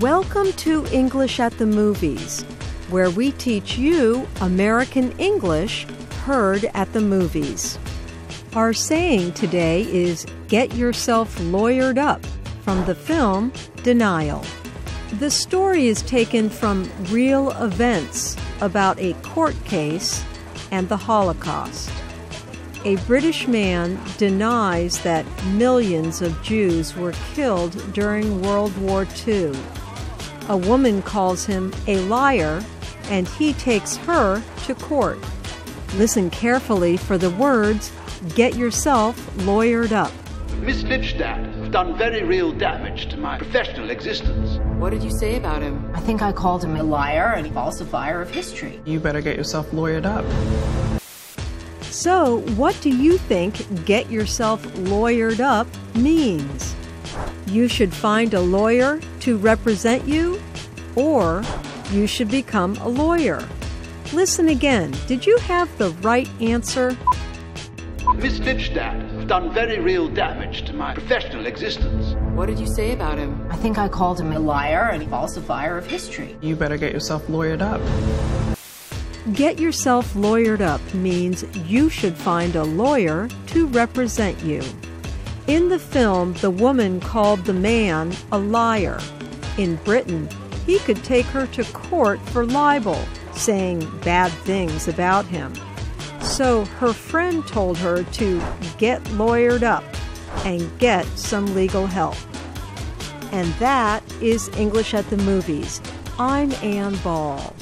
Welcome to English at the Movies, where we teach you American English heard at the movies. Our saying today is get yourself lawyered up from the film Denial. The story is taken from real events about a court case and the Holocaust. A British man denies that millions of Jews were killed during World War II. A woman calls him a liar, and he takes her to court. Listen carefully for the words get yourself lawyered up. Miss Lipstadt has done very real damage to my professional existence. What did you say about him? I think I called him a liar and a falsifier of history. You better get yourself lawyered up. So, what do you think get yourself lawyered up means? You should find a lawyer to represent you, or you should become a lawyer. Listen again. Did you have the right answer? Miss Lipstadt has done very real damage to my professional existence. What did you say about him? I think I called him a liar and falsifier of history. You better get yourself lawyered up. Get yourself lawyered up means you should find a lawyer to represent you. In the film, the woman called the man a liar. In Britain, he could take her to court for libel, saying bad things about him. So her friend told her to get lawyered up and get some legal help. And that is English at the Movies. I'm Ann Ball.